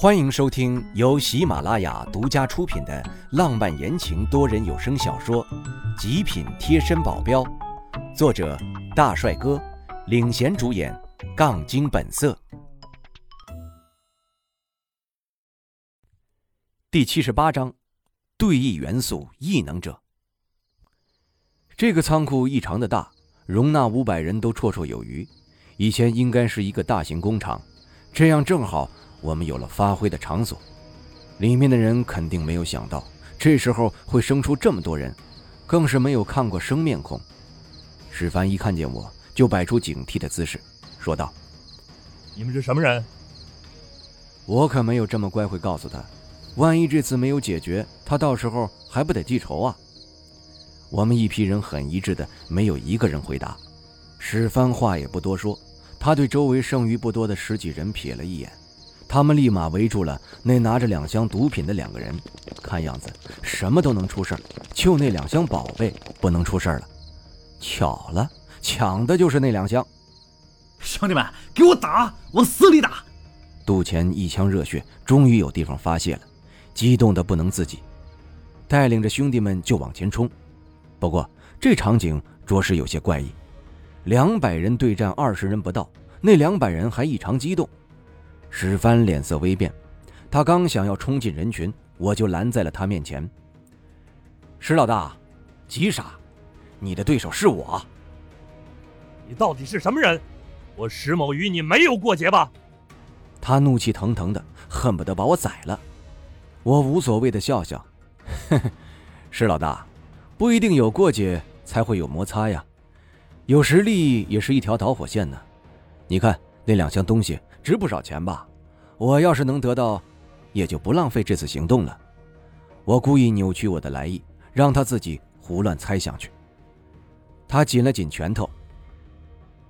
欢迎收听由喜马拉雅独家出品的浪漫言情多人有声小说《极品贴身保镖》，作者大帅哥领衔主演，杠精本色。第七十八章，对弈元素异能者。这个仓库异常的大，容纳五百人都绰绰有余。以前应该是一个大型工厂，这样正好。我们有了发挥的场所，里面的人肯定没有想到，这时候会生出这么多人，更是没有看过生面孔。史凡一看见我就摆出警惕的姿势，说道：“你们是什么人？”我可没有这么乖，会告诉他，万一这次没有解决，他到时候还不得记仇啊？我们一批人很一致的，没有一个人回答。史帆话也不多说，他对周围剩余不多的十几人瞥了一眼。他们立马围住了那拿着两箱毒品的两个人，看样子什么都能出事儿，就那两箱宝贝不能出事儿了。巧了，抢的就是那两箱。兄弟们，给我打，往死里打！杜钱一腔热血，终于有地方发泄了，激动的不能自己，带领着兄弟们就往前冲。不过这场景着实有些怪异，两百人对战二十人不到，那两百人还异常激动。史帆脸色微变，他刚想要冲进人群，我就拦在了他面前。石老大，急啥？你的对手是我。你到底是什么人？我石某与你没有过节吧？他怒气腾腾的，恨不得把我宰了。我无所谓的笑笑，呵呵，石老大，不一定有过节才会有摩擦呀，有实力也是一条导火线呢。你看那两箱东西。值不少钱吧？我要是能得到，也就不浪费这次行动了。我故意扭曲我的来意，让他自己胡乱猜想去。他紧了紧拳头。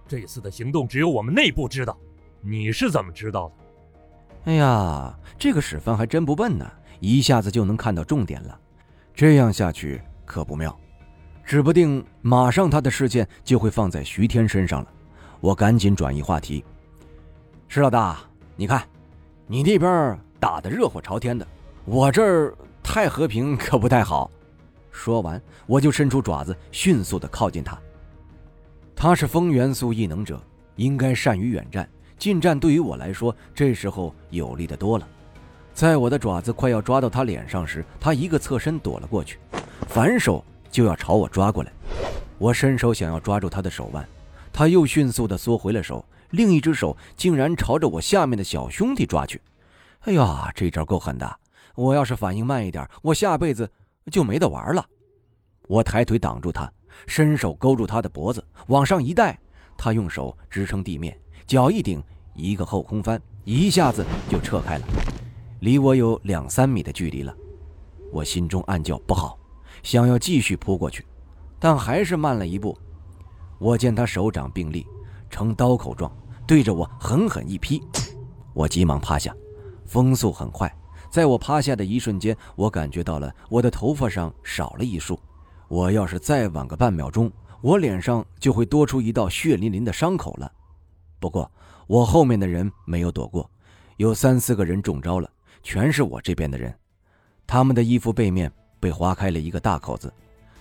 这次的行动只有我们内部知道，你是怎么知道的？哎呀，这个史帆还真不笨呢，一下子就能看到重点了。这样下去可不妙，指不定马上他的视线就会放在徐天身上了。我赶紧转移话题。石老大，你看，你那边打得热火朝天的，我这儿太和平可不太好。说完，我就伸出爪子，迅速的靠近他。他是风元素异能者，应该善于远战，近战对于我来说，这时候有利的多了。在我的爪子快要抓到他脸上时，他一个侧身躲了过去，反手就要朝我抓过来。我伸手想要抓住他的手腕，他又迅速的缩回了手。另一只手竟然朝着我下面的小兄弟抓去，哎呀，这招够狠的！我要是反应慢一点，我下辈子就没得玩了。我抬腿挡住他，伸手勾住他的脖子，往上一带，他用手支撑地面，脚一顶，一个后空翻，一下子就撤开了，离我有两三米的距离了。我心中暗叫不好，想要继续扑过去，但还是慢了一步。我见他手掌并立。呈刀口状，对着我狠狠一劈，我急忙趴下，风速很快，在我趴下的一瞬间，我感觉到了我的头发上少了一束，我要是再晚个半秒钟，我脸上就会多出一道血淋淋的伤口了。不过我后面的人没有躲过，有三四个人中招了，全是我这边的人，他们的衣服背面被划开了一个大口子，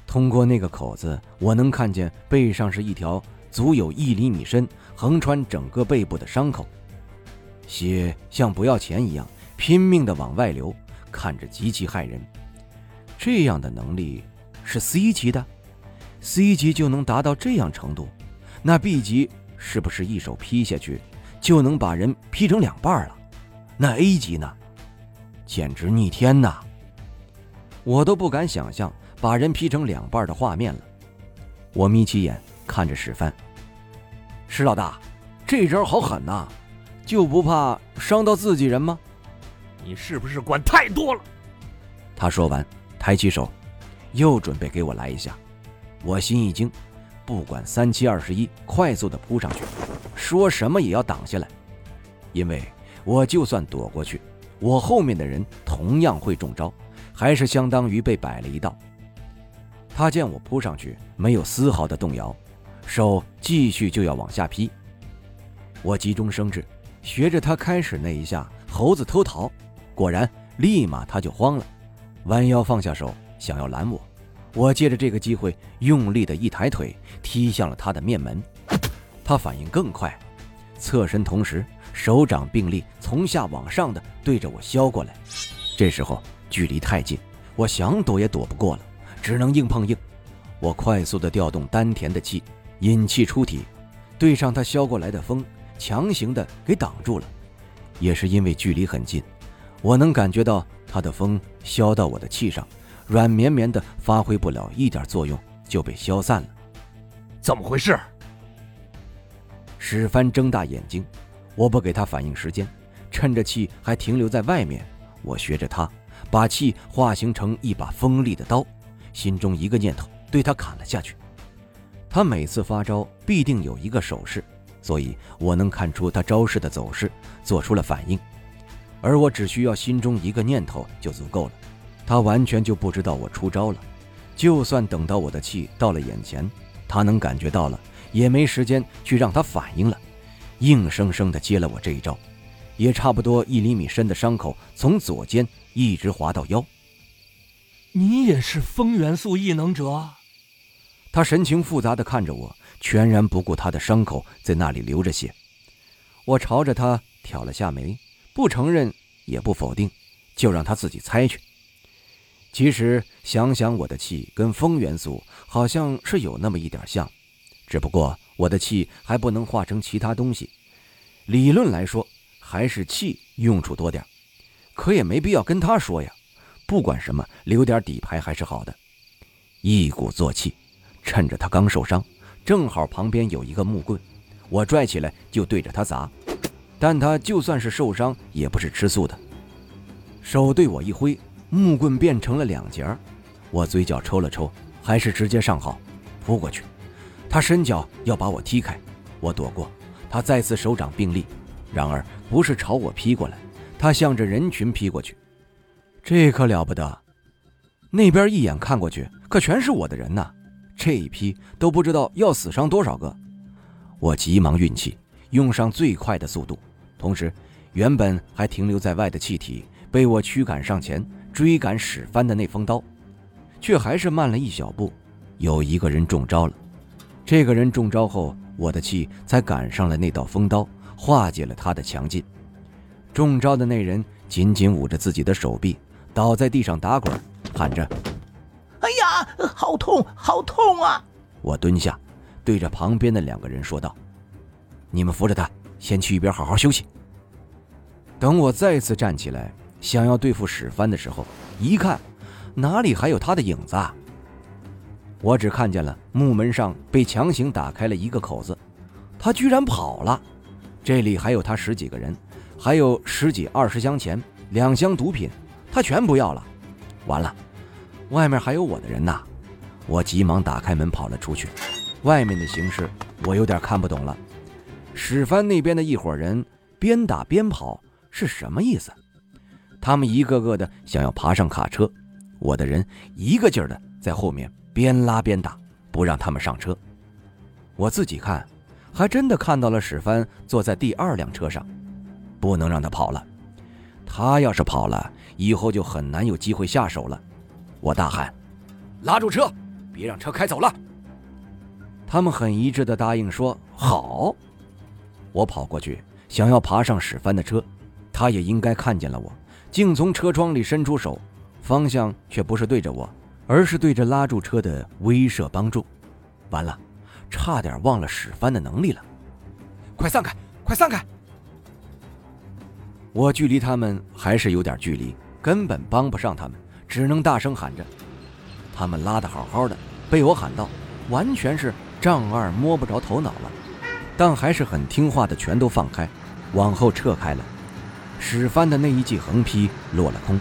通过那个口子，我能看见背上是一条。足有一厘米深，横穿整个背部的伤口，血像不要钱一样拼命的往外流，看着极其骇人。这样的能力是 C 级的，C 级就能达到这样程度，那 B 级是不是一手劈下去就能把人劈成两半了？那 A 级呢？简直逆天呐！我都不敢想象把人劈成两半的画面了。我眯起眼看着史帆。石老大，这招好狠呐，就不怕伤到自己人吗？你是不是管太多了？他说完，抬起手，又准备给我来一下。我心一惊，不管三七二十一，快速的扑上去，说什么也要挡下来，因为我就算躲过去，我后面的人同样会中招，还是相当于被摆了一道。他见我扑上去，没有丝毫的动摇。手继续就要往下劈，我急中生智，学着他开始那一下，猴子偷桃。果然，立马他就慌了，弯腰放下手，想要拦我。我借着这个机会，用力的一抬腿踢向了他的面门。他反应更快，侧身同时，手掌并力，从下往上的对着我削过来。这时候距离太近，我想躲也躲不过了，只能硬碰硬。我快速的调动丹田的气，引气出体，对上他削过来的风，强行的给挡住了。也是因为距离很近，我能感觉到他的风削到我的气上，软绵绵的，发挥不了一点作用，就被消散了。怎么回事？史帆睁大眼睛，我不给他反应时间，趁着气还停留在外面，我学着他，把气化形成一把锋利的刀，心中一个念头，对他砍了下去。他每次发招必定有一个手势，所以我能看出他招式的走势，做出了反应，而我只需要心中一个念头就足够了。他完全就不知道我出招了，就算等到我的气到了眼前，他能感觉到了。也没时间去让他反应了，硬生生的接了我这一招，也差不多一厘米深的伤口从左肩一直划到腰。你也是风元素异能者？他神情复杂的看着我，全然不顾他的伤口在那里流着血。我朝着他挑了下眉，不承认也不否定，就让他自己猜去。其实想想我的气跟风元素好像是有那么一点像。只不过我的气还不能化成其他东西，理论来说还是气用处多点可也没必要跟他说呀。不管什么，留点底牌还是好的。一鼓作气，趁着他刚受伤，正好旁边有一个木棍，我拽起来就对着他砸。但他就算是受伤，也不是吃素的，手对我一挥，木棍变成了两截儿我嘴角抽了抽，还是直接上好，扑过去。他伸脚要把我踢开，我躲过。他再次手掌并立，然而不是朝我劈过来，他向着人群劈过去。这可了不得！那边一眼看过去，可全是我的人呐！这一批都不知道要死伤多少个。我急忙运气，用上最快的速度，同时，原本还停留在外的气体被我驱赶上前，追赶史帆的那锋刀，却还是慢了一小步。有一个人中招了。这个人中招后，我的气才赶上了那道风刀，化解了他的强劲。中招的那人紧紧捂着自己的手臂，倒在地上打滚，喊着：“哎呀，好痛，好痛啊！”我蹲下，对着旁边的两个人说道：“你们扶着他，先去一边好好休息。”等我再次站起来，想要对付史帆的时候，一看，哪里还有他的影子啊？我只看见了木门上被强行打开了一个口子，他居然跑了。这里还有他十几个人，还有十几二十箱钱，两箱毒品，他全不要了。完了，外面还有我的人呐！我急忙打开门跑了出去。外面的形势我有点看不懂了。史帆那边的一伙人边打边跑是什么意思？他们一个个的想要爬上卡车，我的人一个劲儿的在后面。边拉边打，不让他们上车。我自己看，还真的看到了史帆坐在第二辆车上，不能让他跑了。他要是跑了，以后就很难有机会下手了。我大喊：“拉住车，别让车开走了！”他们很一致的答应说：“好。”我跑过去，想要爬上史帆的车，他也应该看见了我，竟从车窗里伸出手，方向却不是对着我。而是对着拉住车的威慑帮助，完了，差点忘了史帆的能力了！快散开，快散开！我距离他们还是有点距离，根本帮不上他们，只能大声喊着。他们拉的好好的，被我喊到，完全是丈二摸不着头脑了，但还是很听话的，全都放开，往后撤开了。史帆的那一记横劈落了空，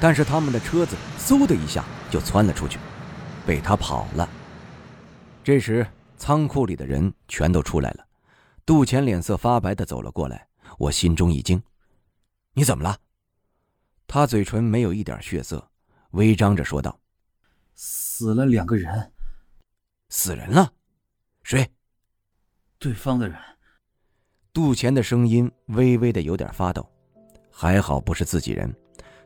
但是他们的车子嗖的一下。就窜了出去，被他跑了。这时，仓库里的人全都出来了。杜钱脸色发白的走了过来，我心中一惊：“你怎么了？”他嘴唇没有一点血色，微张着说道：“死了两个人，死人了，谁？对方的人。”杜钱的声音微微的有点发抖。还好不是自己人，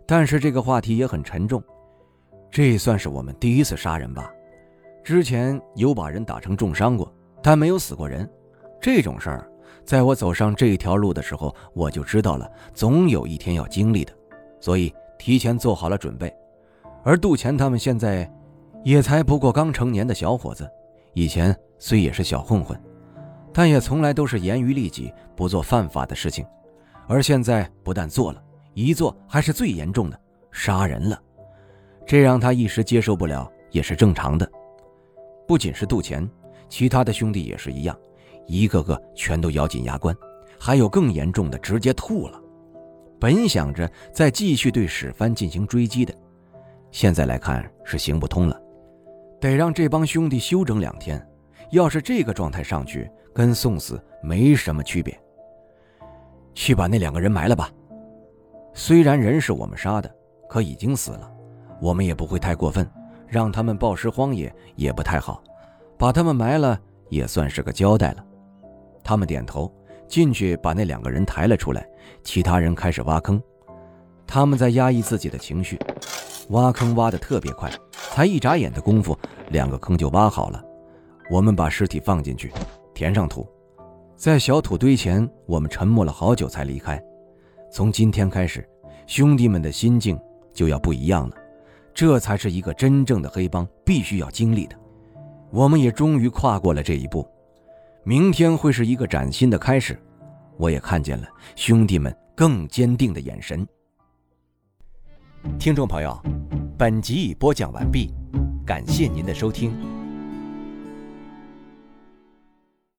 但是这个话题也很沉重。这算是我们第一次杀人吧？之前有把人打成重伤过，但没有死过人。这种事儿，在我走上这条路的时候，我就知道了，总有一天要经历的，所以提前做好了准备。而杜钱他们现在，也才不过刚成年的小伙子，以前虽也是小混混，但也从来都是严于律己，不做犯法的事情。而现在不但做了，一做还是最严重的，杀人了，这让他一时接受不了，也是正常的。不仅是杜钱，其他的兄弟也是一样，一个个全都咬紧牙关，还有更严重的，直接吐了。本想着再继续对史帆进行追击的，现在来看是行不通了，得让这帮兄弟休整两天。要是这个状态上去，跟送死没什么区别。去把那两个人埋了吧。虽然人是我们杀的，可已经死了，我们也不会太过分，让他们暴尸荒野也不太好，把他们埋了也算是个交代了。他们点头，进去把那两个人抬了出来，其他人开始挖坑。他们在压抑自己的情绪，挖坑挖得特别快，才一眨眼的功夫，两个坑就挖好了。我们把尸体放进去，填上土。在小土堆前，我们沉默了好久才离开。从今天开始，兄弟们的心境就要不一样了。这才是一个真正的黑帮必须要经历的。我们也终于跨过了这一步。明天会是一个崭新的开始。我也看见了兄弟们更坚定的眼神。听众朋友，本集已播讲完毕，感谢您的收听。